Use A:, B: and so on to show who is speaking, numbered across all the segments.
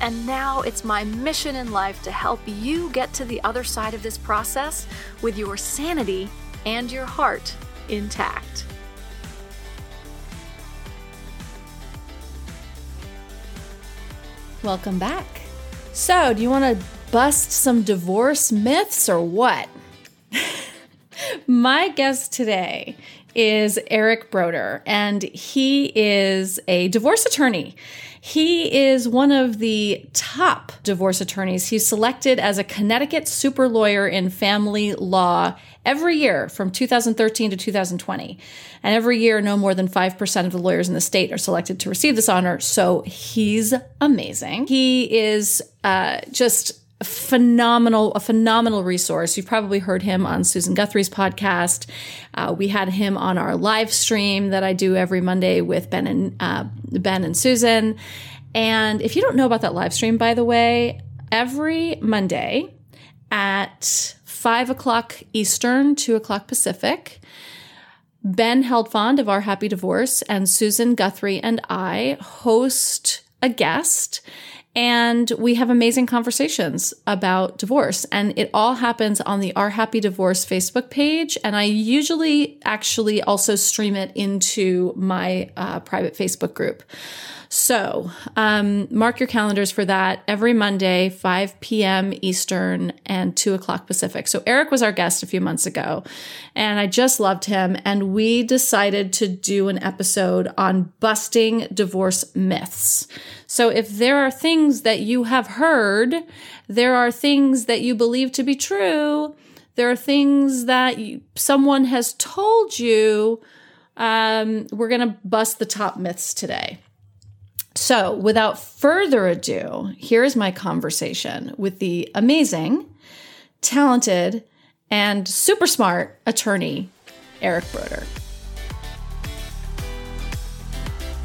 A: and now it's my mission in life to help you get to the other side of this process with your sanity and your heart intact.
B: Welcome back. So, do you want to bust some divorce myths or what? My guest today is Eric Broder, and he is a divorce attorney. He is one of the top divorce attorneys. He's selected as a Connecticut super lawyer in family law every year from 2013 to 2020. And every year, no more than 5% of the lawyers in the state are selected to receive this honor. So he's amazing. He is uh, just phenomenal, a phenomenal resource. You've probably heard him on Susan Guthrie's podcast. Uh, we had him on our live stream that I do every Monday with Ben and uh, Ben and Susan. And if you don't know about that live stream, by the way, every Monday at five o'clock Eastern, two o'clock Pacific. Ben Heldfond of Our Happy Divorce and Susan Guthrie and I host a guest and we have amazing conversations about divorce. And it all happens on the Our Happy Divorce Facebook page. And I usually actually also stream it into my uh, private Facebook group. So um, mark your calendars for that every Monday, 5 p.m. Eastern and 2 o'clock Pacific. So Eric was our guest a few months ago, and I just loved him. And we decided to do an episode on busting divorce myths. So if there are things that you have heard, there are things that you believe to be true, there are things that you, someone has told you. Um, we're going to bust the top myths today. So, without further ado, here's my conversation with the amazing, talented, and super smart attorney, Eric Broder.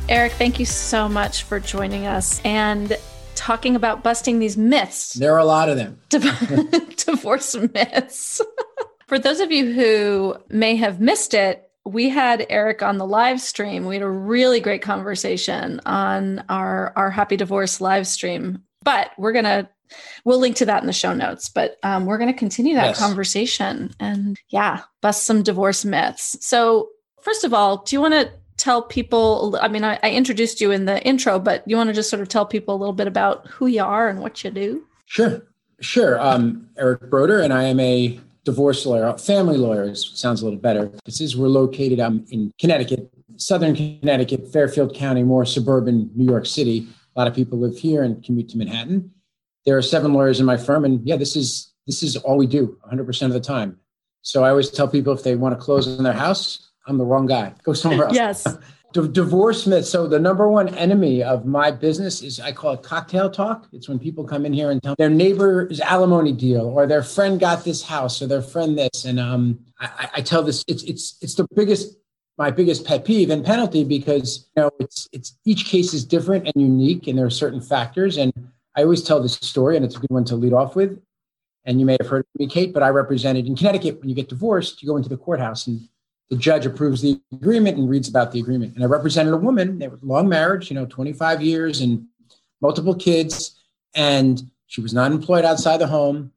B: Eric, thank you so much for joining us and talking about busting these myths.
C: There are a lot of them.
B: Divorce myths. for those of you who may have missed it, we had Eric on the live stream. We had a really great conversation on our our Happy Divorce live stream. But we're gonna we'll link to that in the show notes. But um, we're gonna continue that yes. conversation and yeah, bust some divorce myths. So first of all, do you want to tell people? I mean, I, I introduced you in the intro, but you want to just sort of tell people a little bit about who you are and what you do?
C: Sure, sure. Um, Eric Broder, and I am a divorce lawyer, family lawyers sounds a little better. This is we're located um, in Connecticut, Southern Connecticut, Fairfield County, more suburban New York City. A lot of people live here and commute to Manhattan. There are seven lawyers in my firm, and yeah, this is this is all we do 100% of the time. So I always tell people if they want to close on their house, I'm the wrong guy. Go somewhere else.
B: Yes.
C: D- divorce myth. So the number one enemy of my business is I call it cocktail talk. It's when people come in here and tell their neighbor's alimony deal, or their friend got this house, or their friend this, and um, I, I tell this. It's it's it's the biggest my biggest pet peeve and penalty because you know it's it's each case is different and unique, and there are certain factors. And I always tell this story, and it's a good one to lead off with. And you may have heard me, Kate, but I represented in Connecticut. When you get divorced, you go into the courthouse and the judge approves the agreement and reads about the agreement. And I represented a woman, they were long marriage, you know, 25 years and multiple kids. And she was not employed outside the home.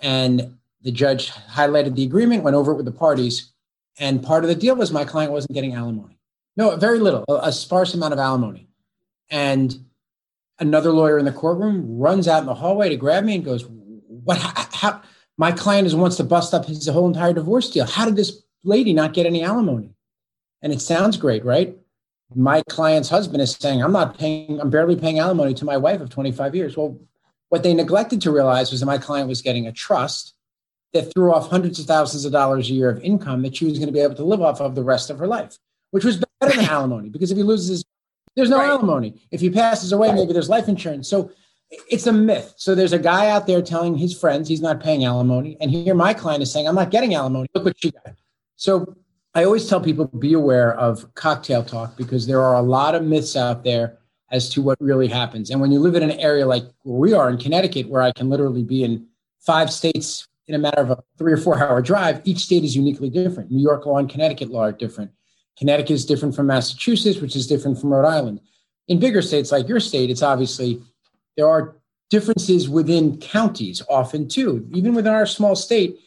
C: And the judge highlighted the agreement, went over it with the parties. And part of the deal was my client wasn't getting alimony. No, very little, a, a sparse amount of alimony. And another lawyer in the courtroom runs out in the hallway to grab me and goes, What, how, my client is wants to bust up his whole entire divorce deal. How did this lady not get any alimony. And it sounds great, right? My client's husband is saying, I'm not paying, I'm barely paying alimony to my wife of 25 years. Well, what they neglected to realize was that my client was getting a trust that threw off hundreds of thousands of dollars a year of income that she was going to be able to live off of the rest of her life, which was better than alimony because if he loses his, there's no right. alimony. If he passes away, maybe there's life insurance. So it's a myth. So there's a guy out there telling his friends he's not paying alimony, and here my client is saying I'm not getting alimony. Look what she got. So I always tell people be aware of cocktail talk because there are a lot of myths out there as to what really happens. And when you live in an area like we are in Connecticut, where I can literally be in five states in a matter of a three or four hour drive, each state is uniquely different. New York law and Connecticut law are different. Connecticut is different from Massachusetts, which is different from Rhode Island. In bigger states like your state, it's obviously there are differences within counties often too. Even within our small state,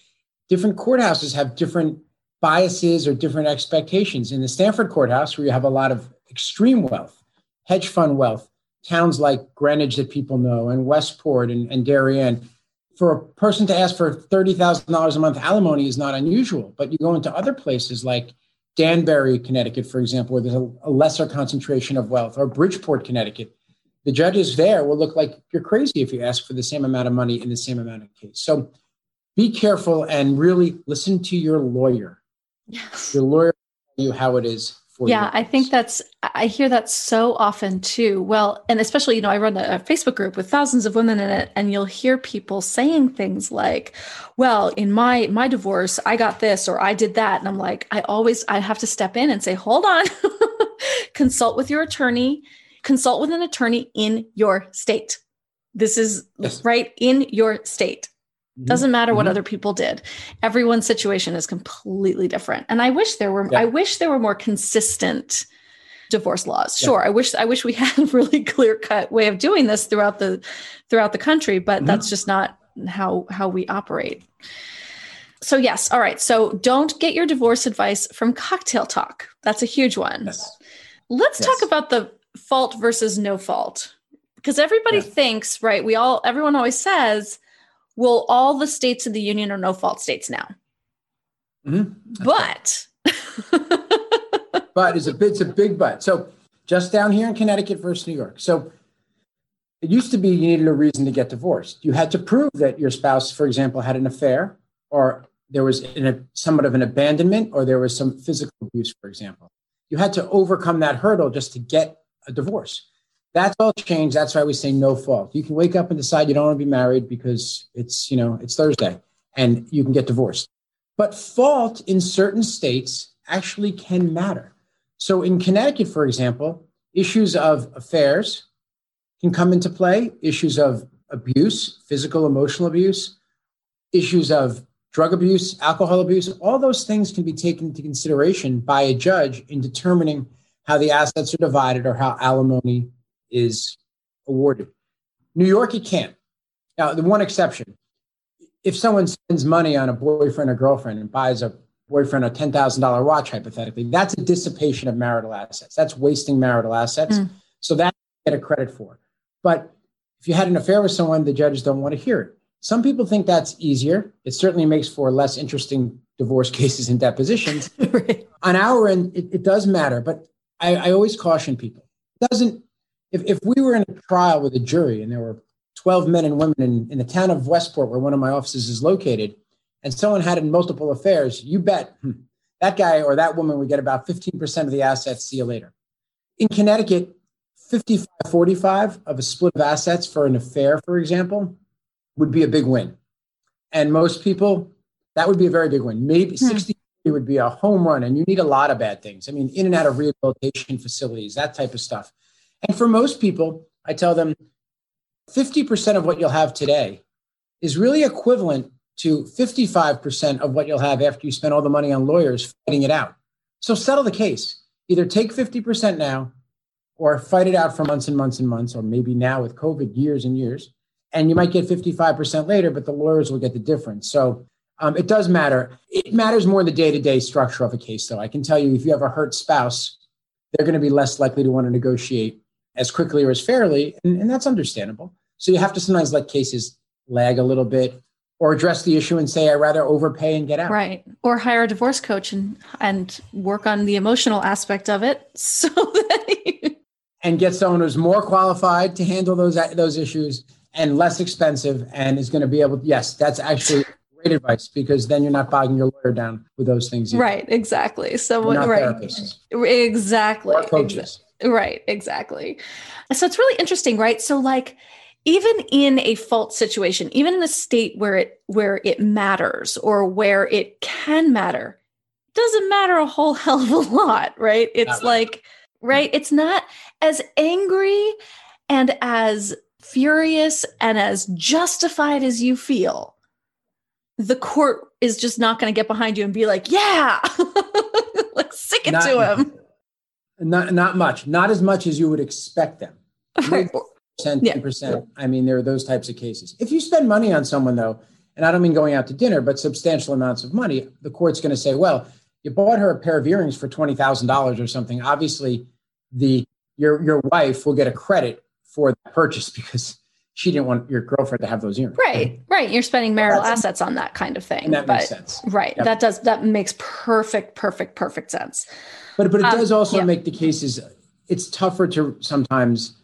C: different courthouses have different biases or different expectations. In the Stamford courthouse, where you have a lot of extreme wealth, hedge fund wealth, towns like Greenwich that people know, and Westport and, and Darien, for a person to ask for $30,000 a month alimony is not unusual. But you go into other places like Danbury, Connecticut, for example, where there's a, a lesser concentration of wealth, or Bridgeport, Connecticut, the judges there will look like you're crazy if you ask for the same amount of money in the same amount of case. So be careful and really listen to your lawyer.
B: Yes.
C: Your lawyer you how it is for
B: yeah, I think that's I hear that so often too. Well, and especially, you know, I run a, Facebook group with thousands of women in it, and you'll hear people saying things like, Well, in my my divorce, I got this or I did that. And I'm like, I always I have to step in and say, hold on, consult with your attorney, consult with an attorney in your state. This is yes. right in your state. Mm-hmm. Doesn't matter what mm-hmm. other people did. Everyone's situation is completely different. And I wish there were yeah. I wish there were more consistent divorce laws. Sure, yeah. I wish I wish we had a really clear-cut way of doing this throughout the throughout the country, but mm-hmm. that's just not how how we operate. So yes, all right. So don't get your divorce advice from cocktail talk. That's a huge one. Yes. Let's yes. talk about the fault versus no fault. Because everybody thinks, right? We all everyone always says well, all the states of the union are no fault states now. Mm-hmm. But,
C: but it's a it's a big but. So just down here in Connecticut versus New York. So it used to be you needed a reason to get divorced. You had to prove that your spouse, for example, had an affair, or there was a, somewhat of an abandonment, or there was some physical abuse, for example. You had to overcome that hurdle just to get a divorce. That's all changed. That's why we say no fault. You can wake up and decide you don't want to be married because it's, you know, it's Thursday and you can get divorced. But fault in certain states actually can matter. So in Connecticut, for example, issues of affairs can come into play, issues of abuse, physical, emotional abuse, issues of drug abuse, alcohol abuse, all those things can be taken into consideration by a judge in determining how the assets are divided or how alimony is awarded. New York, you can't. Now, the one exception if someone spends money on a boyfriend or girlfriend and buys a boyfriend a $10,000 watch, hypothetically, that's a dissipation of marital assets. That's wasting marital assets. Mm. So that get a credit for. But if you had an affair with someone, the judges don't want to hear it. Some people think that's easier. It certainly makes for less interesting divorce cases and depositions. right. On our end, it, it does matter, but I, I always caution people. It doesn't if, if we were in a trial with a jury and there were 12 men and women in, in the town of Westport, where one of my offices is located, and someone had multiple affairs, you bet hmm, that guy or that woman would get about 15% of the assets. See you later. In Connecticut, 55 45 of a split of assets for an affair, for example, would be a big win. And most people, that would be a very big win. Maybe hmm. 60 would be a home run, and you need a lot of bad things. I mean, in and out of rehabilitation facilities, that type of stuff. And for most people, I tell them 50% of what you'll have today is really equivalent to 55% of what you'll have after you spend all the money on lawyers fighting it out. So settle the case. Either take 50% now or fight it out for months and months and months, or maybe now with COVID, years and years. And you might get 55% later, but the lawyers will get the difference. So um, it does matter. It matters more in the day to day structure of a case, though. I can tell you if you have a hurt spouse, they're going to be less likely to want to negotiate as quickly or as fairly, and, and that's understandable. So you have to sometimes let cases lag a little bit or address the issue and say, I'd rather overpay and get out.
B: Right. Or hire a divorce coach and, and work on the emotional aspect of it so that you...
C: and get someone who's more qualified to handle those, those issues and less expensive and is going to be able to, yes, that's actually great advice because then you're not bogging your lawyer down with those things.
B: Either. Right. Exactly. So, right. Exactly.
C: Or coaches.
B: Right, exactly. So it's really interesting, right? So, like, even in a fault situation, even in a state where it where it matters or where it can matter, doesn't matter a whole hell of a lot, right? It's like, right? It's not as angry and as furious and as justified as you feel. The court is just not going to get behind you and be like, yeah, like sick it not, to him.
C: Not, not much, not as much as you would expect them. 10 10%. I mean, there are those types of cases. If you spend money on someone, though, and I don't mean going out to dinner, but substantial amounts of money, the court's going to say, well, you bought her a pair of earrings for $20,000 or something. Obviously, the your your wife will get a credit for the purchase because she didn't want your girlfriend to have those earrings.
B: Right, right. You're spending marital assets on that kind of thing.
C: And that
B: but,
C: makes sense.
B: Right. Yep. That does that makes perfect, perfect, perfect sense.
C: But but it does um, also yeah. make the cases it's tougher to sometimes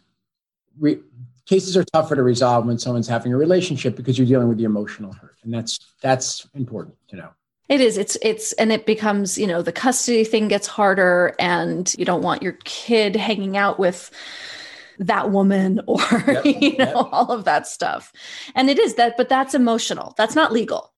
C: re, cases are tougher to resolve when someone's having a relationship because you're dealing with the emotional hurt. And that's that's important to know.
B: It is. It's it's and it becomes, you know, the custody thing gets harder and you don't want your kid hanging out with that woman or yep, you know yep. all of that stuff and it is that but that's emotional that's not legal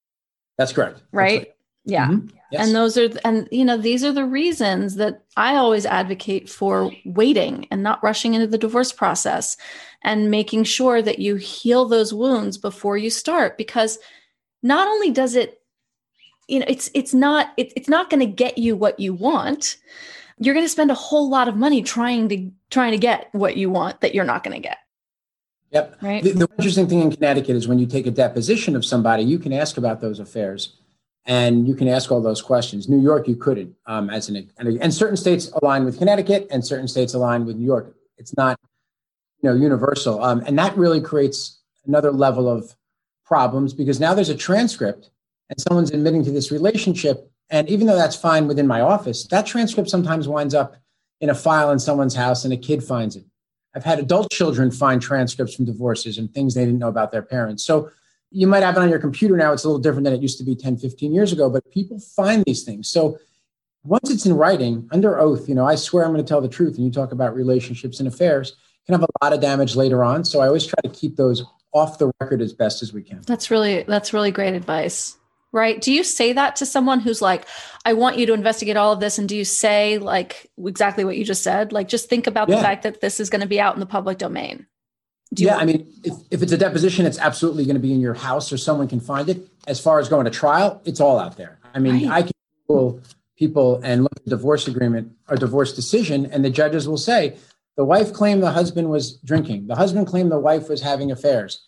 C: that's correct
B: right, that's right. Yeah mm-hmm. yes. and those are and you know these are the reasons that i always advocate for waiting and not rushing into the divorce process and making sure that you heal those wounds before you start because not only does it you know it's it's not it, it's not going to get you what you want you're going to spend a whole lot of money trying to trying to get what you want that you're not going to get.
C: Yep. Right. The, the, interesting thing in Connecticut is when you take a deposition of somebody, you can ask about those affairs, and you can ask all those questions. New York, you couldn't. Um, as an and certain states align with Connecticut, and certain states align with New York. It's not, you know, universal. Um, and that really creates another level of problems because now there's a transcript, and someone's admitting to this relationship, and even though that's fine within my office, that transcript sometimes winds up in a file in someone's house and a kid finds it. I've had adult children find transcripts from divorces and things they didn't know about their parents. So you might have it on your computer now. It's a little different than it used to be 10, 15 years ago, but people find these things. So once it's in writing, under oath, you know, I swear I'm going to tell the truth. And you talk about relationships and affairs, can have a lot of damage later on. So I always try to keep those off the record as best as we can.
B: That's really that's really great advice right? Do you say that to someone who's like, I want you to investigate all of this? And do you say like exactly what you just said? Like, just think about yeah. the fact that this is going to be out in the public domain.
C: Yeah, want- I mean, if, if it's a deposition, it's absolutely going to be in your house or someone can find it. As far as going to trial, it's all out there. I mean, right. I can Google people and look at divorce agreement or divorce decision, and the judges will say, the wife claimed the husband was drinking. The husband claimed the wife was having affairs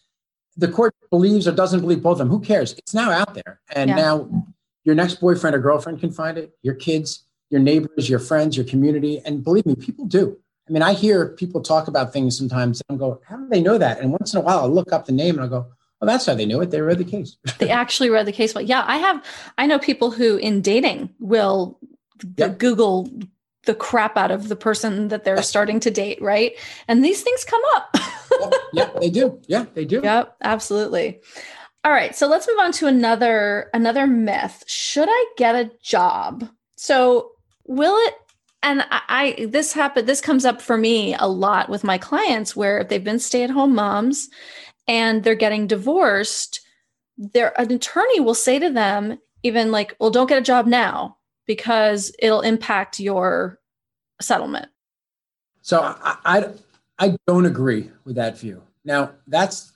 C: the court believes or doesn't believe both of them. Who cares? It's now out there. And yeah. now your next boyfriend or girlfriend can find it, your kids, your neighbors, your friends, your community. And believe me, people do. I mean, I hear people talk about things sometimes and go, how do they know that? And once in a while, I'll look up the name and I'll go, well, that's how they knew it. They read the case.
B: they actually read the case. Well, yeah, I have, I know people who in dating will yep. Google the crap out of the person that they're starting to date, right? And these things come up.
C: yeah, yeah, they do. Yeah, they do.
B: Yep, absolutely. All right, so let's move on to another another myth. Should I get a job? So, will it and I, I this happened this comes up for me a lot with my clients where if they've been stay-at-home moms and they're getting divorced, their an attorney will say to them even like, "Well, don't get a job now because it'll impact your settlement."
C: So I, I I don't agree with that view. Now, that's,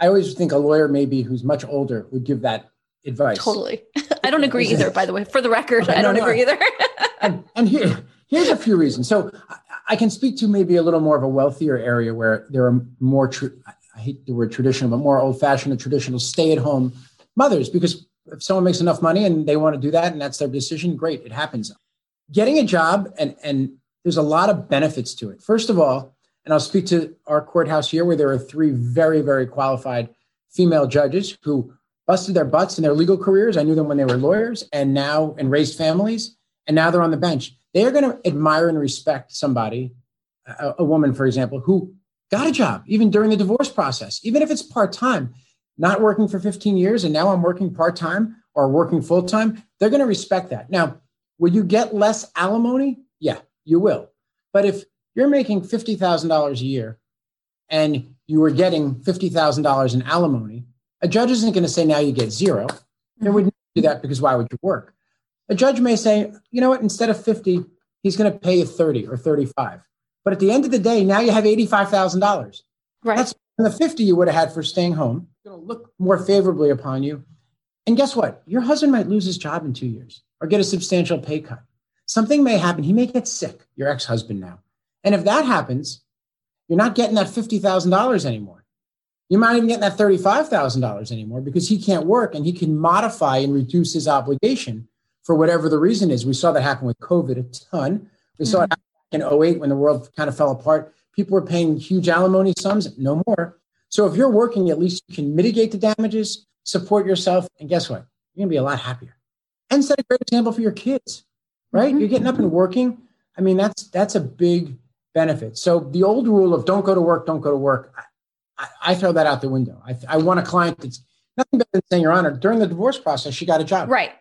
C: I always think a lawyer, maybe who's much older, would give that advice.
B: Totally. I don't agree either, by the way. For the record, okay, I don't no, agree either.
C: and, and here, here's a few reasons. So I, can speak to maybe a little more of a wealthier area where there are more, I hate the word traditional, but more old fashioned and traditional stay at home mothers, because if someone makes enough money and they want to do that and that's their decision, great, it happens. Getting a job and, and there's a lot of benefits to it. First of all, and I'll speak to our courthouse here where there are three very, very qualified female judges who busted their butts in their legal careers. I knew them when they were lawyers and now and raised families. And now they're on the bench. They are going to admire and respect somebody, a, a woman, for example, who got a job even during the divorce process, even if it's part time, not working for 15 years. And now I'm working part time or working full time. They're going to respect that. Now, will you get less alimony? Yeah, you will. But if you're making $50,000 a year and you were getting $50,000 in alimony, a judge isn't going to say now you get 0 mm-hmm. They wouldn't do that because why would you work? A judge may say, you know what, instead of 50, he's going to pay you 30 or 35. But at the end of the day, now you have $85,000.
B: Right.
C: That's the 50 you would have had for staying home. It's going to look more favorably upon you. And guess what? Your husband might lose his job in two years or get a substantial pay cut. Something may happen. He may get sick, your ex husband now. And if that happens, you're not getting that $50,000 anymore. You're not even getting that $35,000 anymore because he can't work and he can modify and reduce his obligation for whatever the reason is. We saw that happen with COVID a ton. We mm-hmm. saw it in 08 when the world kind of fell apart. People were paying huge alimony sums, no more. So if you're working, at least you can mitigate the damages, support yourself, and guess what? You're gonna be a lot happier. And set a great example for your kids, right? Mm-hmm. You're getting up and working. I mean, that's that's a big benefit. So the old rule of don't go to work, don't go to work, I, I throw that out the window. I, I want a client that's nothing better than saying, Your Honor, during the divorce process, she got a job.
B: Right.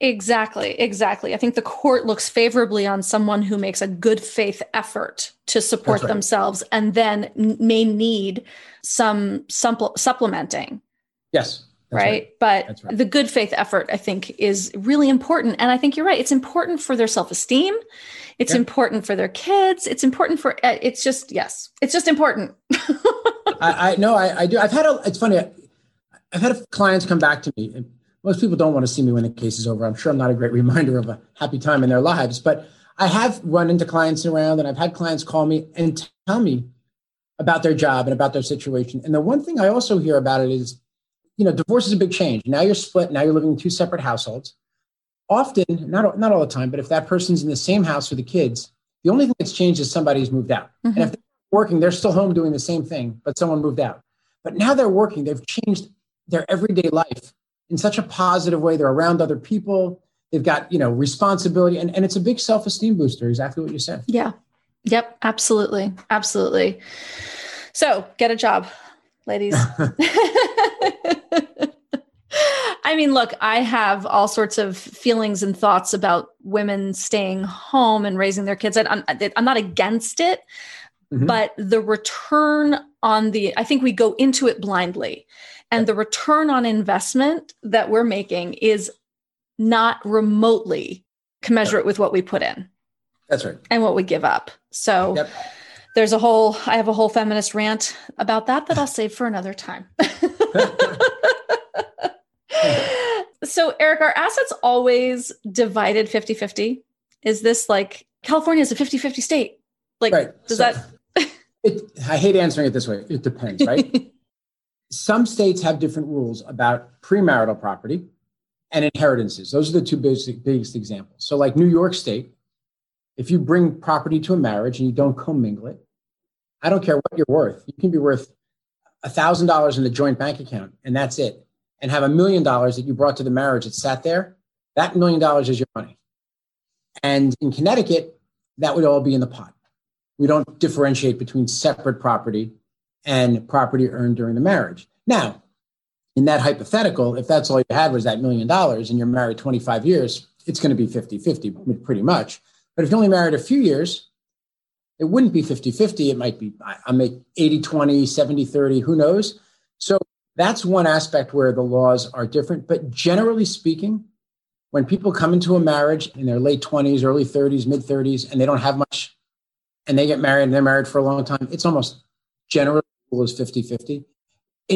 B: Exactly, exactly. I think the court looks favorably on someone who makes a good faith effort to support right. themselves and then may need some supple- supplementing.
C: Yes.
B: Right? right? But right. the good faith effort, I think, is really important. And I think you're right. It's important for their self esteem. It's important for their kids. It's important for, uh, it's just, yes, it's just important.
C: I, I know I, I, do. I've had a, it's funny. I've had clients come back to me. Most people don't want to see me when the case is over. I'm sure I'm not a great reminder of a happy time in their lives, but I have run into clients around and I've had clients call me and tell me about their job and about their situation. And the one thing I also hear about it is, you know, divorce is a big change. Now you're split. Now you're living in two separate households. Often, not, not all the time, but if that person's in the same house with the kids, the only thing that's changed is somebody's moved out. Mm-hmm. And if they're working, they're still home doing the same thing, but someone moved out. But now they're working. They've changed their everyday life in such a positive way. They're around other people. They've got, you know, responsibility. And, and it's a big self-esteem booster, exactly what you said.
B: Yeah. Yep. Absolutely. Absolutely. So get a job, ladies. I mean, look, I have all sorts of feelings and thoughts about women staying home and raising their kids. I'm, I'm not against it, mm-hmm. but the return on the, I think we go into it blindly. And the return on investment that we're making is not remotely commensurate with what we put in.
C: That's right.
B: And what we give up. So yep. there's a whole, I have a whole feminist rant about that that I'll save for another time. so, Eric, are assets always divided 50 50? Is this like California is a 50 50 state? Like, right. does so, that?
C: it, I hate answering it this way. It depends, right? Some states have different rules about premarital property and inheritances. Those are the two basic, biggest examples. So, like New York State, if you bring property to a marriage and you don't commingle it, I don't care what you're worth. You can be worth $1,000 in a joint bank account, and that's it and have a million dollars that you brought to the marriage that sat there, that million dollars is your money. And in Connecticut, that would all be in the pot. We don't differentiate between separate property and property earned during the marriage. Now, in that hypothetical, if that's all you had was that million dollars and you're married 25 years, it's going to be 50 50 pretty much. But if you only married a few years, it wouldn't be 50 50. It might be, I make 80 20, 70 30, who knows? So that's one aspect where the laws are different. But generally speaking, when people come into a marriage in their late 20s, early 30s, mid 30s, and they don't have much, and they get married and they're married for a long time, it's almost generally is 50 50.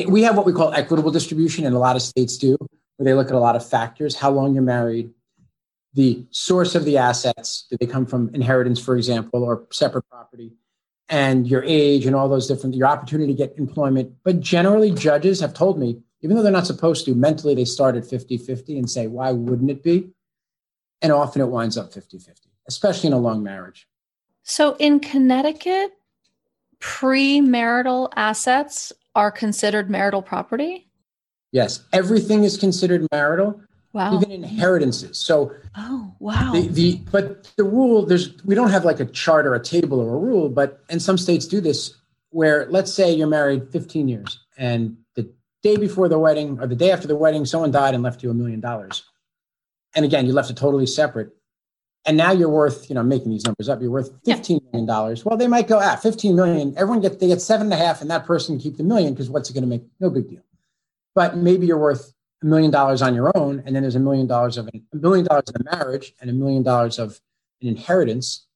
C: We have what we call equitable distribution, and a lot of states do, where they look at a lot of factors how long you're married, the source of the assets. Do they come from inheritance, for example, or separate property? and your age and all those different your opportunity to get employment but generally judges have told me even though they're not supposed to mentally they start at 50-50 and say why wouldn't it be and often it winds up 50-50 especially in a long marriage
B: so in connecticut premarital assets are considered marital property
C: yes everything is considered marital
B: Wow.
C: Even inheritances. So
B: oh wow.
C: The, the but the rule there's we don't have like a chart or a table or a rule, but and some states do this where let's say you're married 15 years and the day before the wedding or the day after the wedding, someone died and left you a million dollars. And again, you left it totally separate. And now you're worth, you know, making these numbers up, you're worth fifteen million dollars. Well, they might go, ah, 15 million. Everyone gets they get seven and a half, and that person keep the million because what's it going to make? No big deal. But maybe you're worth a million dollars on your own, and then there's a million dollars of a million dollars in a marriage and a million dollars of an inheritance.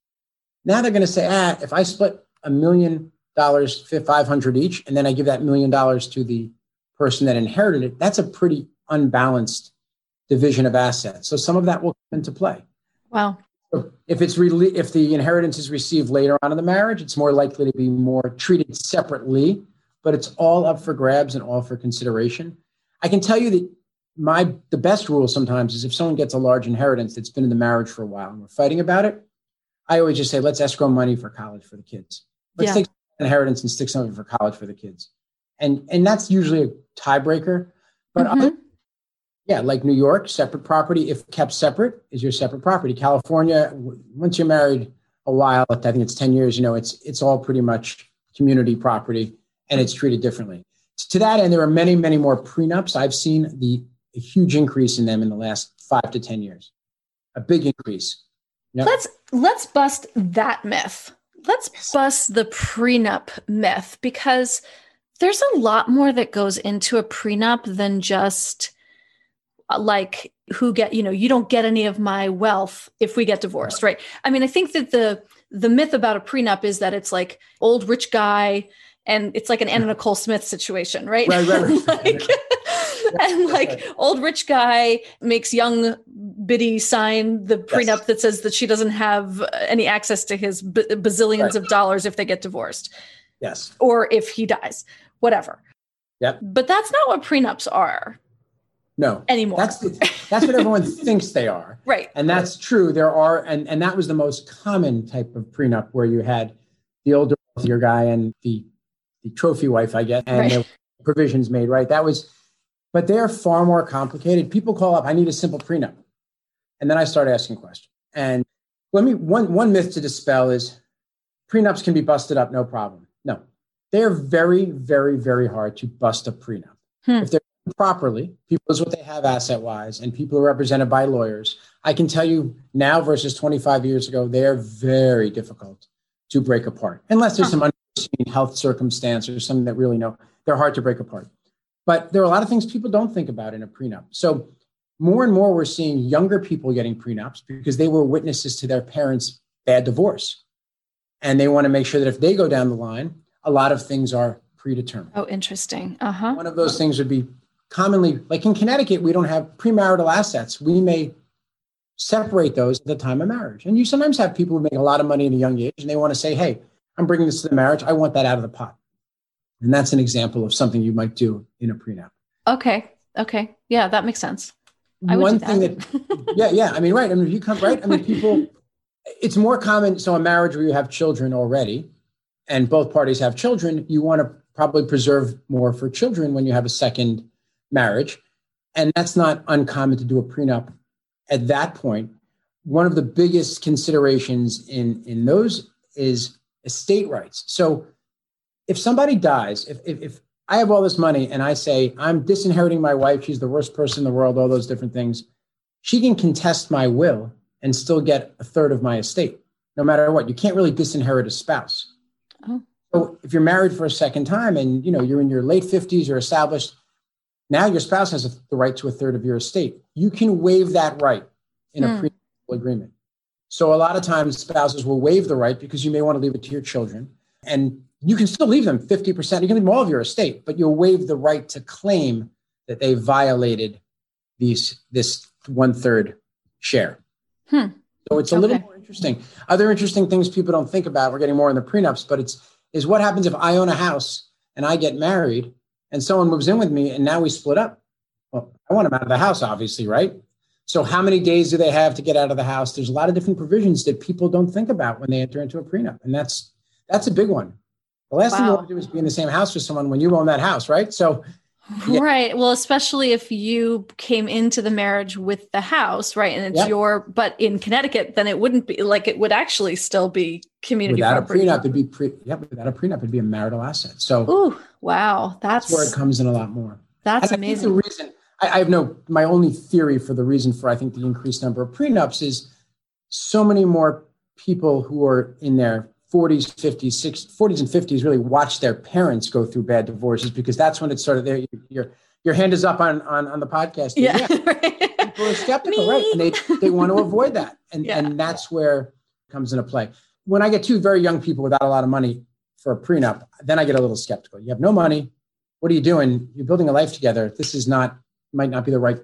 C: Now they're going to say, ah, if I split a million dollars, five hundred each, and then I give that million dollars to the person that inherited it, that's a pretty unbalanced division of assets. So some of that will come into play.
B: Wow.
C: If it's really if the inheritance is received later on in the marriage, it's more likely to be more treated separately, but it's all up for grabs and all for consideration. I can tell you that my the best rule sometimes is if someone gets a large inheritance that's been in the marriage for a while and we're fighting about it, I always just say let's escrow money for college for the kids. Let's yeah. take inheritance and stick something for college for the kids. And and that's usually a tiebreaker. But mm-hmm. other, yeah, like New York, separate property, if kept separate, is your separate property. California, once you're married a while, I think it's 10 years, you know, it's it's all pretty much community property and it's treated differently. To that end, there are many, many more prenups. I've seen the a huge increase in them in the last five to 10 years. A big increase.
B: Yep. Let's let's bust that myth. Let's bust the prenup myth because there's a lot more that goes into a prenup than just Uh, like who get you know you don't get any of my wealth if we get divorced right i mean i think that the the myth about a prenup is that it's like old rich guy and it's like an Anna Nicole Smith situation, right?
C: Right, right, right.
B: like, and like old rich guy makes young Biddy sign the prenup yes. that says that she doesn't have any access to his b- bazillions right. of dollars if they get divorced.
C: Yes.
B: Or if he dies, whatever.
C: Yep.
B: But that's not what prenups are.
C: No.
B: Anymore.
C: That's the, that's what everyone thinks they are.
B: Right.
C: And that's true. There are and and that was the most common type of prenup where you had the older wealthier guy and the the trophy wife, I guess, and right. provisions made, right? That was but they're far more complicated. People call up, I need a simple prenup. And then I start asking questions. And let me one one myth to dispel is prenups can be busted up, no problem. No. They're very, very, very hard to bust a prenup. Hmm. If they're properly, people is what they have asset wise, and people are represented by lawyers. I can tell you now versus 25 years ago, they are very difficult to break apart, unless there's some unforeseen health circumstance or something that really no, they're hard to break apart. But there are a lot of things people don't think about in a prenup. So more and more, we're seeing younger people getting prenups because they were witnesses to their parents' bad divorce, and they want to make sure that if they go down the line, a lot of things are predetermined.
B: Oh, interesting. Uh huh.
C: One of those things would be commonly, like in Connecticut, we don't have premarital assets. We may separate those at the time of marriage. And you sometimes have people who make a lot of money at a young age and they want to say, hey, I'm bringing this to the marriage. I want that out of the pot. And that's an example of something you might do in a prenup.
B: Okay. Okay. Yeah, that makes sense.
C: I One that. thing that, yeah, yeah. I mean, right. I mean, if you come, right. I mean, people, it's more common. So, a marriage where you have children already and both parties have children, you want to probably preserve more for children when you have a second marriage. And that's not uncommon to do a prenup at that point. One of the biggest considerations in, in those is estate rights. So if somebody dies, if, if, if I have all this money and I say, I'm disinheriting my wife, she's the worst person in the world, all those different things, she can contest my will and still get a third of my estate, no matter what. You can't really disinherit a spouse. Oh. So if you're married for a second time and you know you're in your late 50s, you're established, now your spouse has a, the right to a third of your estate. You can waive that right in a mm. prenuptial agreement. So a lot of times spouses will waive the right because you may want to leave it to your children. And you can still leave them 50%. You can leave them all of your estate, but you'll waive the right to claim that they violated these this one third share. Hmm. So it's a okay. little more interesting. Other interesting things people don't think about, we're getting more in the prenups, but it's is what happens if I own a house and I get married and someone moves in with me and now we split up. Well, I want them out of the house, obviously, right? So, how many days do they have to get out of the house? There's a lot of different provisions that people don't think about when they enter into a prenup, and that's that's a big one. The last wow. thing you want to do is be in the same house with someone when you own that house, right? So.
B: Right. Well, especially if you came into the marriage with the house, right, and it's yep. your. But in Connecticut, then it wouldn't be like it would actually still be community
C: without
B: property.
C: a prenup. It'd be pre. Yeah, without a prenup, it'd be a marital asset. So,
B: ooh, wow, that's,
C: that's where it comes in a lot more.
B: That's amazing.
C: the reason I, I have no, my only theory for the reason for I think the increased number of prenups is so many more people who are in their 40s, 50s, 60s, 40s and 50s really watch their parents go through bad divorces because that's when it's sort of there. Your your hand is up on on, on the podcast.
B: Yeah.
C: yeah. People are skeptical, right? And they they want to avoid that. And
B: Yeah.
C: and that's where it comes into play. When I get two very young people without a lot of money for a prenup, then I get a little skeptical. You have no money. What are you doing? You're building a life together. This is not might not be the right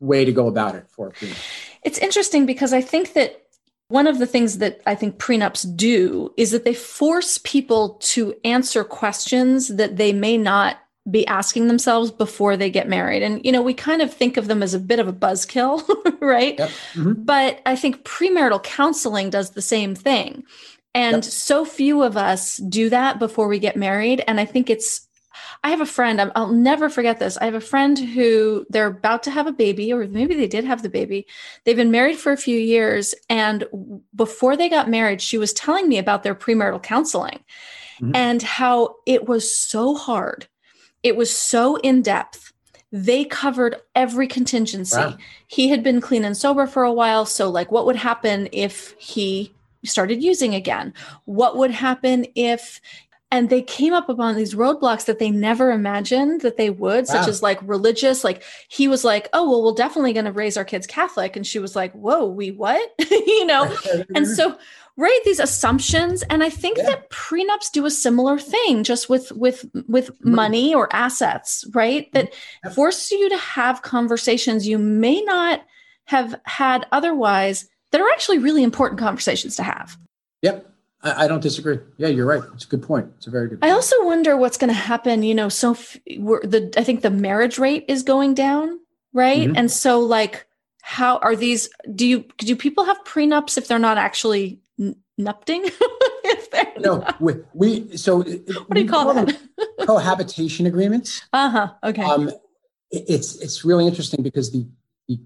C: way to go about it for a prenup.
B: It's interesting because I think that one of the things that I think prenups do is that they force people to answer questions that they may not be asking themselves before they get married. And, you know, we kind of think of them as a bit of a buzzkill, right?
C: Yep. Mhm.
B: But I think premarital counseling does the same thing. And
C: Yep.
B: so few of us do that before we get married. And I think it's, I have a friend, I'm- I'll never forget this. I have a friend who they're about to have a baby, or maybe they did have the baby. They've been married for a few years. And before they got married, she was telling me about their premarital counseling
C: Mhm.
B: and how it was so hard. It was so in depth. They covered every contingency
C: Wow.
B: he had been clean and sober for a while so like what would happen if he started using again what would happen if and they came up upon these roadblocks that they never imagined that they would such as like religious like he was like oh well we're definitely going to raise our kids catholic and she was like whoa we what you know and so right these assumptions and i think
C: Yeah.
B: that prenups do a similar thing just with with with
C: Money.
B: or assets right mm-hmm. that
C: Yep.
B: force you to have conversations you may not have had otherwise that are actually really important conversations to have
C: Yep. I, I don't disagree. Yeah, you're right. It's a good point. It's a very good
B: i also wonder what's going to happen you know so f- we're, the i think the marriage rate is going down right
C: Mhm.
B: and so like how are these do you do people have prenups if they're not actually n- nupting if they're
C: no, we, we so
B: what do you call that
C: cohabitation agreements.
B: uh-huh okay
C: Um, it- it's it's really interesting because the the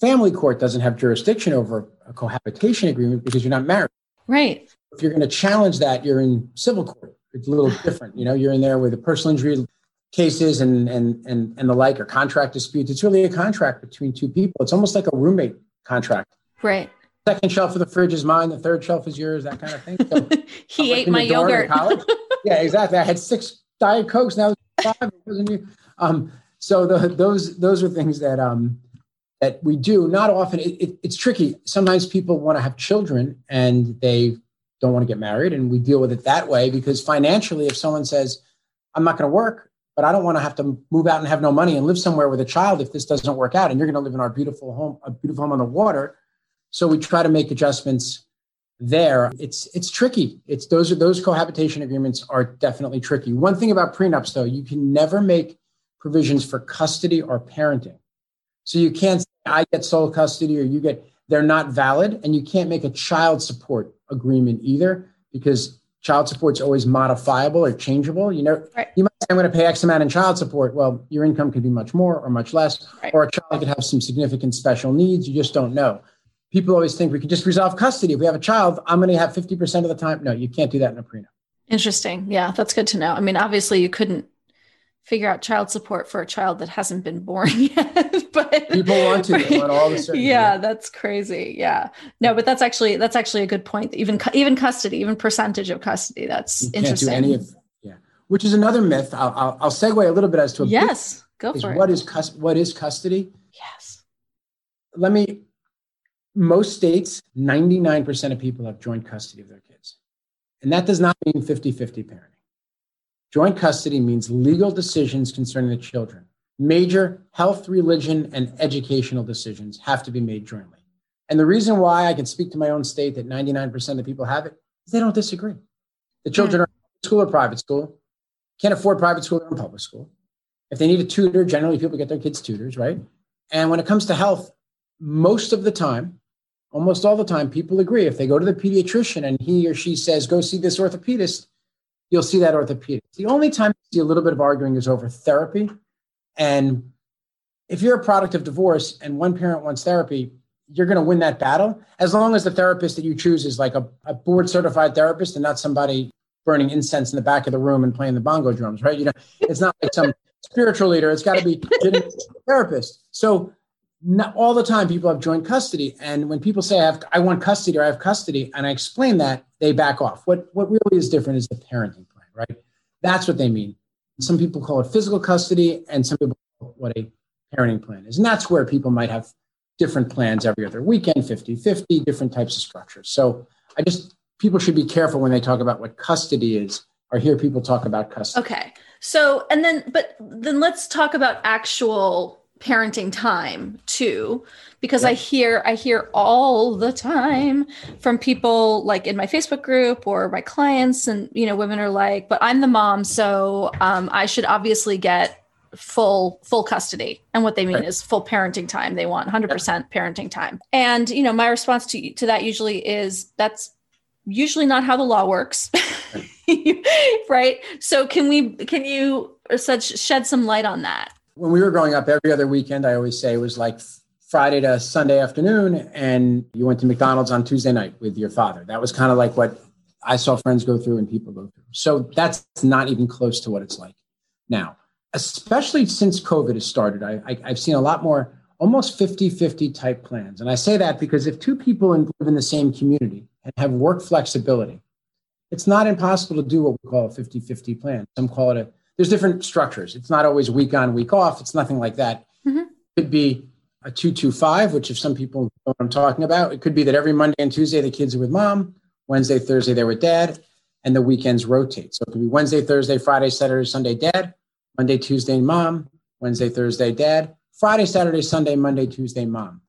C: family court doesn't have jurisdiction over a cohabitation agreement because you're not married.
B: right
C: If you're going to challenge that, you're in civil court. It's a little different. You know, you're in there with the personal injury cases and and and and the like, or contract disputes. It's really a contract between two people. It's almost like a roommate contract.
B: right
C: Second shelf of the fridge is mine. The third shelf is yours. That kind of thing. So
B: he ate my yogurt
C: yeah, exactly. I had six diet cokes. Now it's five. It wasn't you. Um, so the, those those are things that um, that we do. Not often. It, it, it's tricky. Sometimes people want to have children and they don't want to get married, and we deal with it that way because financially, if someone says, "I'm not going to work," but I don't want to have to move out and have no money and live somewhere with a child if this doesn't work out, and you're going to live in our beautiful home, a beautiful home on the water. So we try to make adjustments there. It's it's tricky. It's those are those cohabitation agreements are definitely tricky. One thing about prenups though you can never make provisions for custody or parenting. So you can't say i get sole custody or you get they're not valid and you can't make a child support agreement either because child support's always modifiable or changeable you know
B: Right.
C: you might say i'm going to pay x amount in child support well your income could be much more or much less
B: Right.
C: or a child could have some significant special needs you just don't know people always think we can just resolve custody. If we have a child, I'm going to have 50% of the time. No, you can't do that in a prenup.
B: Interesting. Yeah, that's good to know. I mean, obviously, you couldn't figure out child support for a child that hasn't been born yet, but
C: People want to. Want all the certainty.
B: yeah, that's crazy. Yeah, no, but that's actually that's actually a good point. Even even custody, even percentage of custody. That's
C: You can't
B: interesting.
C: do any of yeah. Which is another myth. I'll, I'll, I'll segue a little bit as to a
B: yes, go
C: is
B: for
C: what
B: it.
C: is cus- what is custody?
B: yes.
C: Let me. Most states, 99% of people have joint custody of their kids, and that does not mean 50-50 parenting. Joint custody means legal decisions concerning the children. Major health, religion, and educational decisions have to be made jointly. And the reason why I can speak to my own state that 99% of people have it is they don't disagree. The children are school or private school, can't afford private school, in public school. If they need a tutor, generally people get their kids tutors, right? And when it comes to health, most of the time, almost all the time, people agree. If they go to the pediatrician and he or she says, go see this orthopedist, you'll see that orthopedist. The only time you see a little bit of arguing is over therapy. And if you're a product of divorce and one parent wants therapy, you're going to win that battle as long as the therapist that you choose is like a, a board certified therapist and not somebody burning incense in the back of the room and playing the bongo drums, right? You know, it's not like some spiritual leader. It's got to be a therapist. So not all the time people have joint custody. And when people say I have I want custody or I have custody, and I explain that, they back off. What what really is different is the parenting plan, right? That's what they mean. Some people call it physical custody, and some people what a parenting plan is. And that's where people might have different plans every other weekend, 50 50, different types of structures. So I just, people should be careful when they talk about what custody is or hear people talk about custody.
B: Okay. So, and then, but then let's talk about actual parenting time too because i hear i hear all the time from people like in my facebook group or my clients and you know women are like but i'm the mom so um, i should obviously get full full custody. And what they mean right. is full parenting time. They want 100% parenting time. And you know my response to to that usually is that's usually not how the law works. Right. So can we can you such shed some light on that
C: when we were growing up every other weekend i always say it was like friday to sunday afternoon and you went to mcdonald's on tuesday night with your father that was kind of like what i saw friends go through and people go through so that's not even close to what it's like now especially since COVID has started, I, have seen a lot more almost 50 50 type plans. And I say that because if two people live in the same community and have work flexibility, it's not impossible to do what we call a 50 50 plan. Some call it a, there's different structures. It's not always week on, week off. It's nothing like that. Mm-hmm. It could be a 225, which if some people know what I'm talking about, it could be that every Monday and Tuesday the kids are with mom, Wednesday, Thursday they're with dad, and the weekends rotate. So it could be Wednesday, Thursday, Friday, Saturday, Sunday, dad, Monday, Tuesday, mom. Wednesday, Thursday, dad. Friday, Saturday, Sunday, Monday, Tuesday, mom.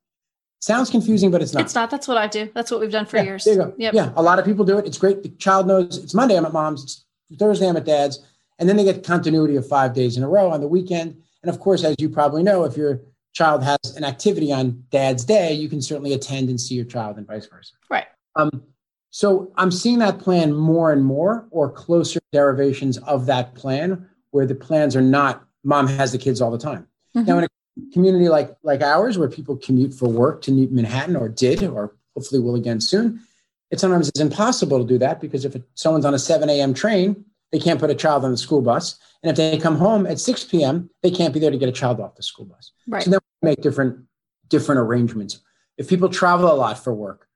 C: Sounds confusing, but it's not.
B: It's not. That's what I do. That's what we've done for
C: yeah,
B: years.
C: There you go. Yep. Yeah, a lot of people do it. It's great. The child knows it's Monday, I'm at mom's. It's Thursday, I'm at dad's. And then they get continuity of five days in a row on the weekend. And of course, as you probably know, if your child has an activity on dad's day, you can certainly attend and see your child and vice versa.
B: Right.
C: Um, so I'm seeing that plan more and more or closer derivations of that plan where the plans are not mom has the kids all the time. Mm-hmm. Now, in a community like like ours, where people commute for work to Manhattan or did or hopefully will again soon, it sometimes is impossible to do that because if it, someone's on a 7 a.m. train, they can't put a child on the school bus, and if they come home at 6 p.m., they can't be there to get a child off the school bus.
B: Right.
C: So then we make different different arrangements. If people travel a lot for work,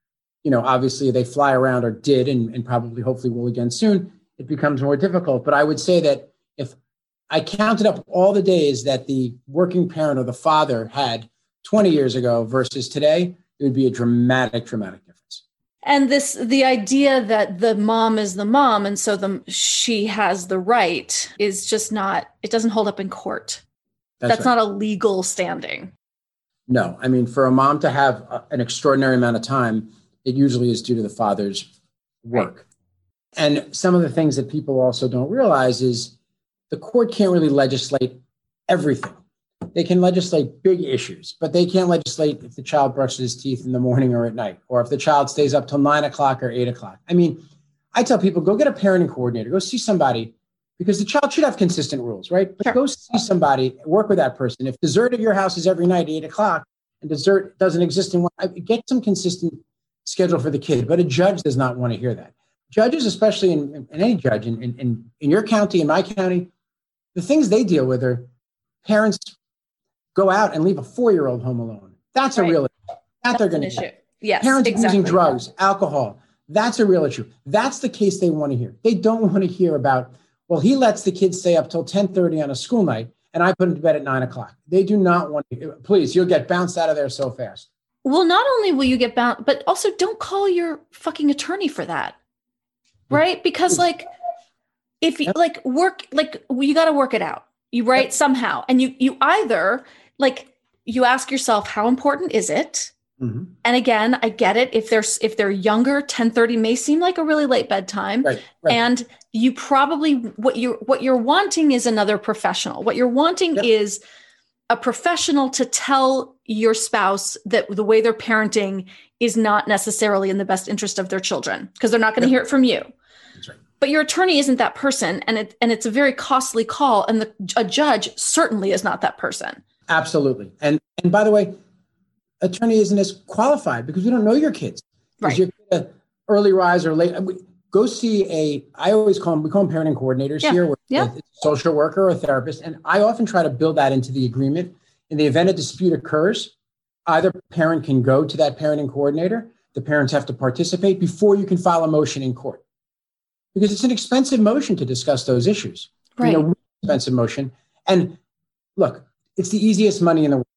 C: you know, obviously they fly around or did, and, and probably hopefully will again soon. It becomes more difficult. But I would say that if I counted up all the days that the working parent or the father had 20 years ago versus today, it would be a dramatic, dramatic.
B: And this, the idea that the mom is the mom, and so the she has the right, is just not. It doesn't hold up in court. That's, That's right. not a legal standing.
C: No, I mean, for a mom to have a, an extraordinary amount of time, it usually is due to the father's work. Right. And some of the things that people also don't realize is the court can't really legislate everything. They can legislate big issues, but they can't legislate if the child brushes his teeth in the morning or at night, or if the child stays up till nine o'clock or eight o'clock. I mean, I tell people go get a parenting coordinator, go see somebody because the child should have consistent rules, right? But sure. go see somebody, work with that person. If dessert at your house is every night, at eight o'clock, and dessert doesn't exist in one, get some consistent schedule for the kid. But a judge does not want to hear that. Judges, especially in, in any judge in, in, in your county, in my county, the things they deal with are parents go out and leave a four year old home alone. That's right. a real issue. That
B: That's
C: they're going
B: to issue. Yes,
C: parents
B: exactly.
C: using drugs, alcohol. That's a real issue. That's the case they want to hear. They don't want to hear about, well, he lets the kids stay up till 1030 on a school night and I put him to bed at nine o'clock. They do not want to, please, you'll get bounced out of there so fast.
B: Well, not only will you get bounced, but also don't call your fucking attorney for that. Hmm. Right? Because hmm. like if you like work like you got to work it out you write somehow and you you either like you ask yourself how important is it mm-hmm. and again i get it if they're if they're younger 1030 may seem like a really late bedtime
C: right, right.
B: and you probably what you're what you're wanting is another professional what you're wanting yep. is a professional to tell your spouse that the way they're parenting is not necessarily in the best interest of their children because they're not going to yep. hear it from you but your attorney isn't that person and it and it's a very costly call and the, a judge certainly is not that person
C: absolutely and and by the way attorney isn't as qualified because we don't know your kids
B: right
C: you're a early rise or late go see a i always call them we call them parenting coordinators
B: yeah.
C: here
B: yeah.
C: social worker or therapist and i often try to build that into the agreement in the event a dispute occurs either parent can go to that parenting coordinator, the parents have to participate before you can file a motion in court. Because it's an expensive motion to discuss those issues.
B: Right.
C: You know, expensive motion. And look, it's the easiest money in the world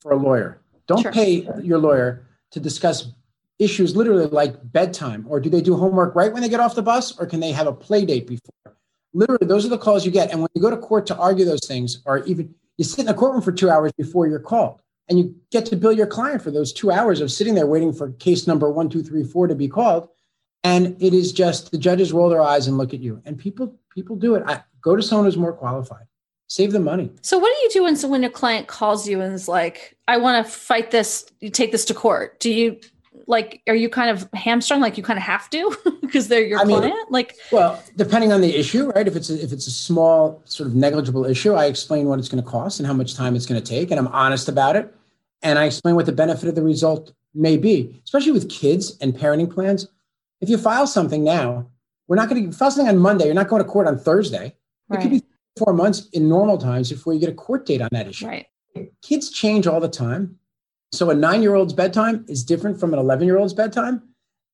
C: for a lawyer. Don't
B: Sure.
C: pay your lawyer to discuss issues literally like bedtime or do they do homework right when they get off the bus or can they have a play date before? Literally, those are the calls you get. And when you go to court to argue those things, or even you sit in the courtroom for two hours before you're called and you get to bill your client for those two hours of sitting there waiting for case number one, two, three, four to be called. And it is just the judges roll their eyes and look at you. And people people do it. I, go to someone who's more qualified. Save the money.
B: So what do you do when so when a client calls you and is like, I want to fight this, you take this to court? Do you like are you kind of hamstrung like you kind of have to because they're your
C: I mean-
B: client? like
C: Well, depending on the issue, right? If it's a, if it's a small sort of negligible issue, I explain what it's going to cost and how much time it's going to take, and I'm honest about it, and I explain what the benefit of the result may be. Especially with kids and parenting plans, if you file something now, we're not going to file something on Monday. You're not going to court on Thursday. It could be four months in normal times before you get a court date on that issue.
B: right.
C: Kids change all the time. So a nine year old's bedtime is different from an 11 year old's bedtime.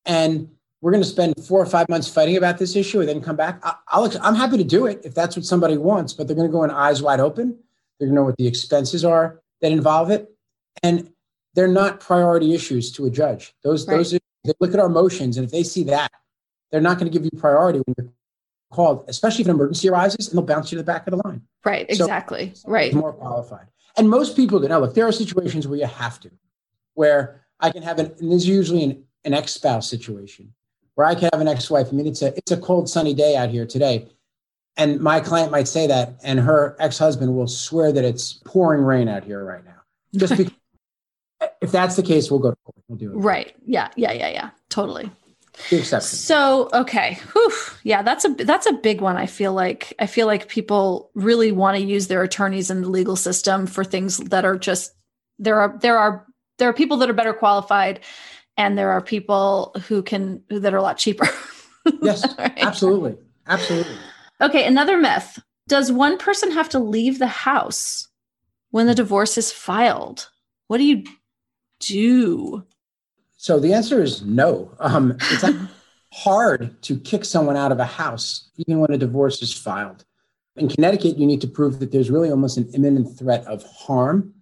C: And we're going to spend four or five months fighting about this issue and then come back. I- I'll, I'm happy to do it if that's what somebody wants, but they're going to go in eyes wide open. They're going to know what the expenses are that involve it. And they're not priority issues to a judge. Those,
B: Right.
C: those, they look at our motions. And if they see that, they're not going to give you priority when you're called, especially if an emergency arises, and they'll bounce you to the back of the line
B: Right,
C: So-
B: exactly. right.
C: more qualified. And most people do. Now, look, there are situations where you have to, where I can have an, and this is usually an, an ex spouse situation, where I can have an ex wife. I mean, it's a it's a cold, sunny day out here today, and my client might say that, and her ex husband will swear that it's pouring rain out here right now. Just because, if that's the case, we'll go to court. We'll do it.
B: Right. Yeah, yeah, yeah, yeah. Totally.
C: The exception.
B: So, okay. Whew. Yeah, that's a that's a big one. I feel like I feel like people really want to use their attorneys in the legal system for things that are just there are there are there are people that are better qualified and there are people who can that are a lot cheaper.
C: Yes,
B: Right.
C: absolutely, absolutely.
B: Okay, another myth. Does one person have to leave the house when the divorce is filed? What do you do?
C: So the answer is no. Um, it's hard to kick someone out of a house, even when a divorce is filed. In Connecticut, you need to prove that there's really almost an imminent threat of harm,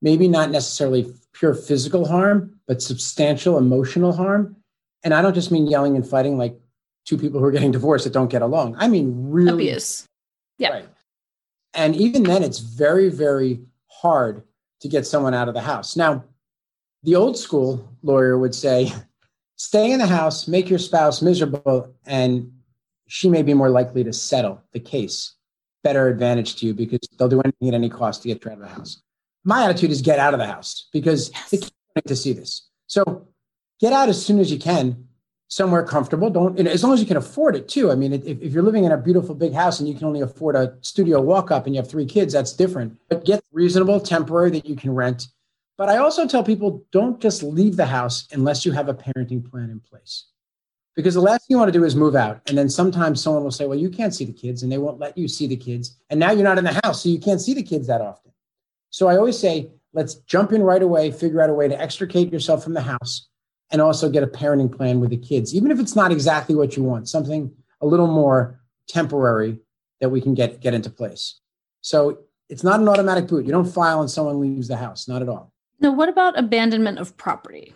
C: maybe not necessarily pure physical harm, but substantial emotional harm. And I don't just mean yelling and fighting like two people who are getting divorced that don't get along. I mean really
B: Abuse. Yeah.
C: Right. And even then, it's very, very hard to get someone out of the house. Now, the old school lawyer would say, stay in the house, make your spouse miserable, and she may be more likely to settle the case. Better advantage to you because they'll do anything at any cost to get you out of the house. My attitude is get out of the house because they can't wait to see this. So get out as soon as you can somewhere comfortable. Don't, as long as you can afford it too. I mean, if, if you're living in a beautiful big house and you can only afford a studio walk up and you have three kids, that's different. But get reasonable, temporary that you can rent. But I also tell people don't just leave the house unless you have a parenting plan in place. Because the last thing you want to do is move out. And then sometimes someone will say, well, you can't see the kids and they won't let you see the kids. And now you're not in the house, so you can't see the kids that often. So I always say, let's jump in right away, figure out a way to extricate yourself from the house and also get a parenting plan with the kids, even if it's not exactly what you want, something a little more temporary that we can get get into place. So it's not an automatic boot. You don't file and someone leaves the house, not at all.
B: Now, what about abandonment of property?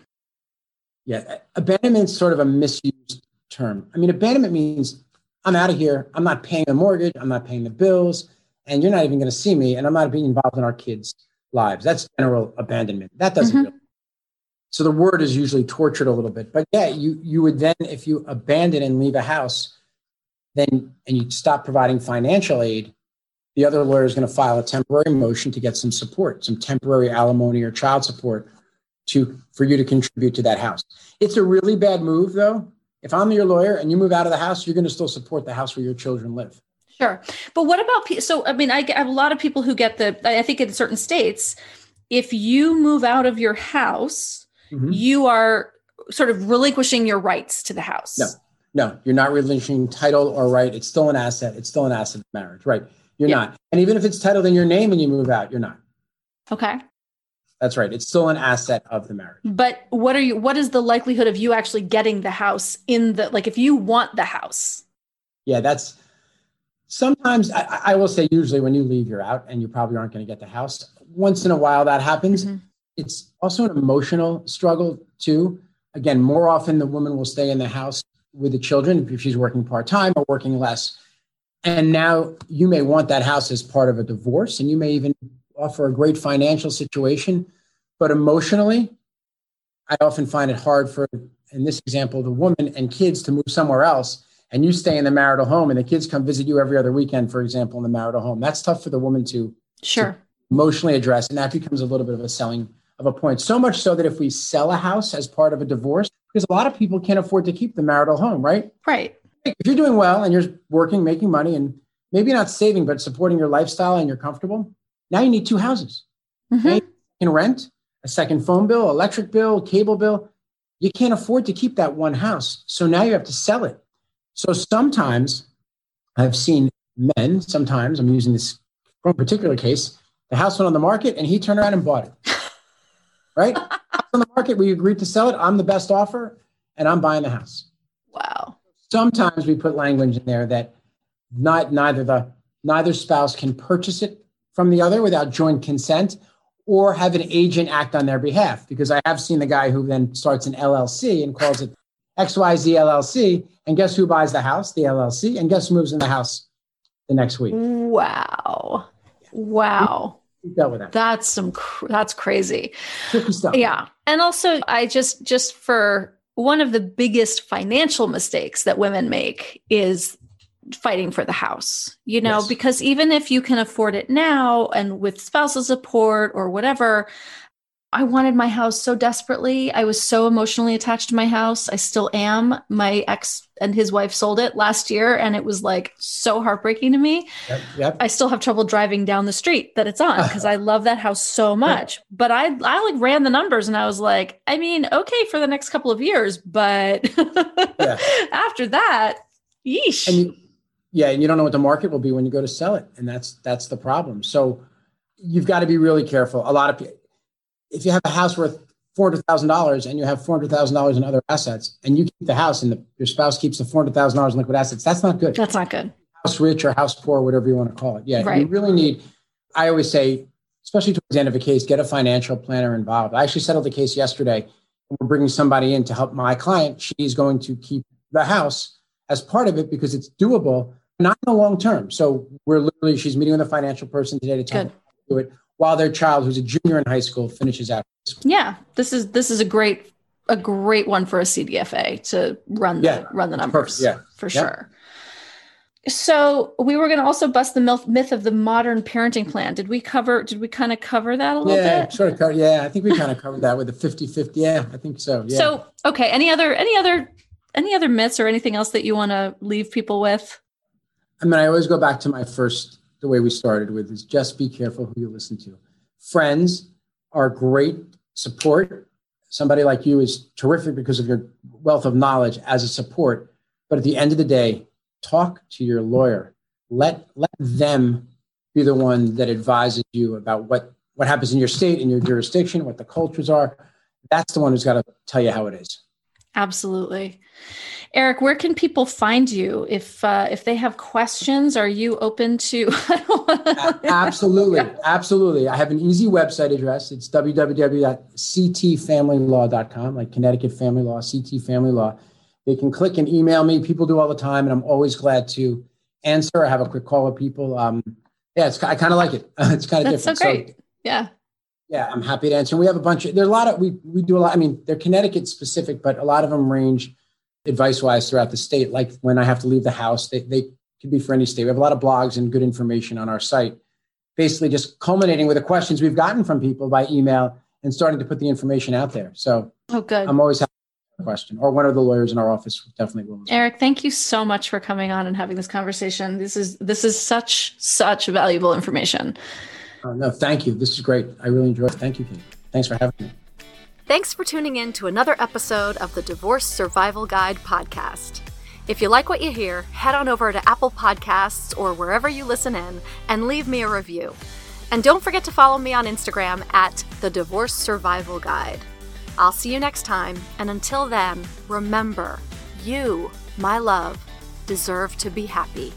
C: Yeah, abandonment's sort of a misused term. I mean, abandonment means I'm out of here. I'm not paying the mortgage. I'm not paying the bills, and you're not even going to see me, and I'm not being involved in our kids' lives. That's general abandonment. That doesn't
B: Mhm.
C: really. So the word is usually tortured a little bit, but yeah, you you would then if you abandon and leave a house, then and you stop providing financial aid, the other lawyer is going to file a temporary motion to get some support, some temporary alimony or child support to for you to contribute to that house. It's a really bad move though. If I'm your lawyer and you move out of the house, you're going to still support the house where your children live.
B: Sure. But what about so I mean I have a lot of people who get the I think in certain states if you move out of your house
C: Mhm.
B: you are sort of relinquishing your rights to the house.
C: No. No, you're not relinquishing title or right. It's still an asset. It's still an asset of marriage, right? You're
B: Yeah.
C: not. And even if it's titled in your name and you move out, you're not.
B: Okay.
C: That's right. It's still an asset of the marriage.
B: But what are you what is the likelihood of you actually getting the house in the like if you want the house?
C: Yeah, that's sometimes I, I will say usually when you leave, you're out and you probably aren't going to get the house. Once in a while that happens. Mm-hmm. It's also an emotional struggle too. Again, more often the woman will stay in the house with the children if she's working part-time or working less. And now you may want that house as part of a divorce and you may even offer a great financial situation, but emotionally, I often find it hard for, in this example, the woman and kids to move somewhere else. And you stay in the marital home, and the kids come visit you every other weekend, for example, in the marital home. That's tough for the woman to,
B: sure.
C: To emotionally address. And that becomes a little bit of a selling of a point. So much so that if we sell a house as part of a divorce, because a lot of people can't afford to keep the marital home, right?
B: Right.
C: If you're doing well and you're working, making money, and maybe not saving, but supporting your lifestyle and you're comfortable, now you need two houses. Mm-hmm. Okay? You can rent a second phone bill, electric bill, cable bill. You can't afford to keep that one house. So now you have to sell it. So sometimes I've seen men, sometimes I'm using this a particular case, the house went on the market and he turned around and bought it. right? on the market, we agreed to sell it. I'm the best offer and I'm buying the house.
B: Wow.
C: Sometimes we put language in there that not neither the neither spouse can purchase it from the other without joint consent or have an agent act on their behalf. Because I have seen the guy who then starts an LLC and calls it XYZ LLC. And guess who buys the house? The LLC. And guess who moves in the house the next week?
B: Wow. Wow.
C: Dealt with that.
B: That's some, cr- that's crazy. Yeah. And also, I just, just for one of the biggest financial mistakes that women make is fighting for the house, you know, yes. because even if you can afford it now and with spousal support or whatever, I wanted my house so desperately. I was so emotionally attached to my house. I still am. My ex and his wife sold it last year, and it was like so heartbreaking to me. Yep, yep. I still have trouble driving down the street that it's on because I love that house so much. Yeah. But I, I like ran the numbers, and I was like, I mean, okay for the next couple of years, but yeah. after that, yeesh.
C: And you, yeah, and you don't know what the market will be when you go to sell it, and that's that's the problem. So you've got to be really careful. A lot of people, if you have a house worth four hundred thousand dollars and you have four hundred thousand dollars in other assets, and you keep the house and the, your spouse keeps the four hundred thousand dollars in liquid assets, that's not good.
B: That's not good.
C: House rich or house poor, whatever you want to call it. Yeah, right. you really need. I always say, especially towards the end of a case, get a financial planner involved. I actually settled the case yesterday. We're bringing somebody in to help my client. She's going to keep the house as part of it because it's doable not in the long term. So we're literally, she's meeting with a financial person today to Good. do it while their child, who's a junior in high school, finishes out.
B: Yeah, this is this is a great a great one for a CDFA to run the yeah, run the numbers.
C: Perfect. Yeah,
B: for yep. sure. So we were going to also bust the myth of the modern parenting plan. Did we cover? Did we kind of cover that a little
C: yeah,
B: bit?
C: Sort of. Cover, yeah, I think we kind of covered that with the 50-50. Yeah, I think so. Yeah.
B: So okay, any other any other any other myths or anything else that you want to leave people with?
C: I mean, I always go back to my first, the way we started with is just be careful who you listen to. Friends are great support. Somebody like you is terrific because of your wealth of knowledge as a support. But at the end of the day, talk to your lawyer. Let let them be the one that advises you about what what happens in your state, in your jurisdiction, what the cultures are. That's the one who's got to tell you how it is.
B: Absolutely. Eric, where can people find you if uh, if they have questions? Are you open to?
C: absolutely, absolutely. I have an easy website address. It's www.ctfamilylaw.com, like Connecticut Family Law, CT Family Law. They can click and email me. People do all the time, and I'm always glad to answer. I have a quick call with people. Um, yeah, it's I kind of like it. it's kind of different.
B: so great. So,
C: yeah. Yeah, I'm happy to answer. We have a bunch of there are a lot of we we do a lot. I mean, they're Connecticut specific, but a lot of them range advice wise throughout the state. Like when I have to leave the house, they, they could be for any state. We have a lot of blogs and good information on our site, basically just culminating with the questions we've gotten from people by email and starting to put the information out there. So
B: oh, good.
C: I'm always happy to answer a question or one of the lawyers in our office definitely will.
B: Eric, thank you so much for coming on and having this conversation. This is, this is such, such valuable information.
C: Uh, no, thank you. This is great. I really enjoyed it. Thank you, Kate. Thanks for having me.
A: Thanks for tuning in to another episode of the Divorce Survival Guide podcast. If you like what you hear, head on over to Apple Podcasts or wherever you listen in and leave me a review.
B: And don't forget to follow me on Instagram at The Divorce Survival Guide. I'll see you next time, and until then, remember you, my love, deserve to be happy.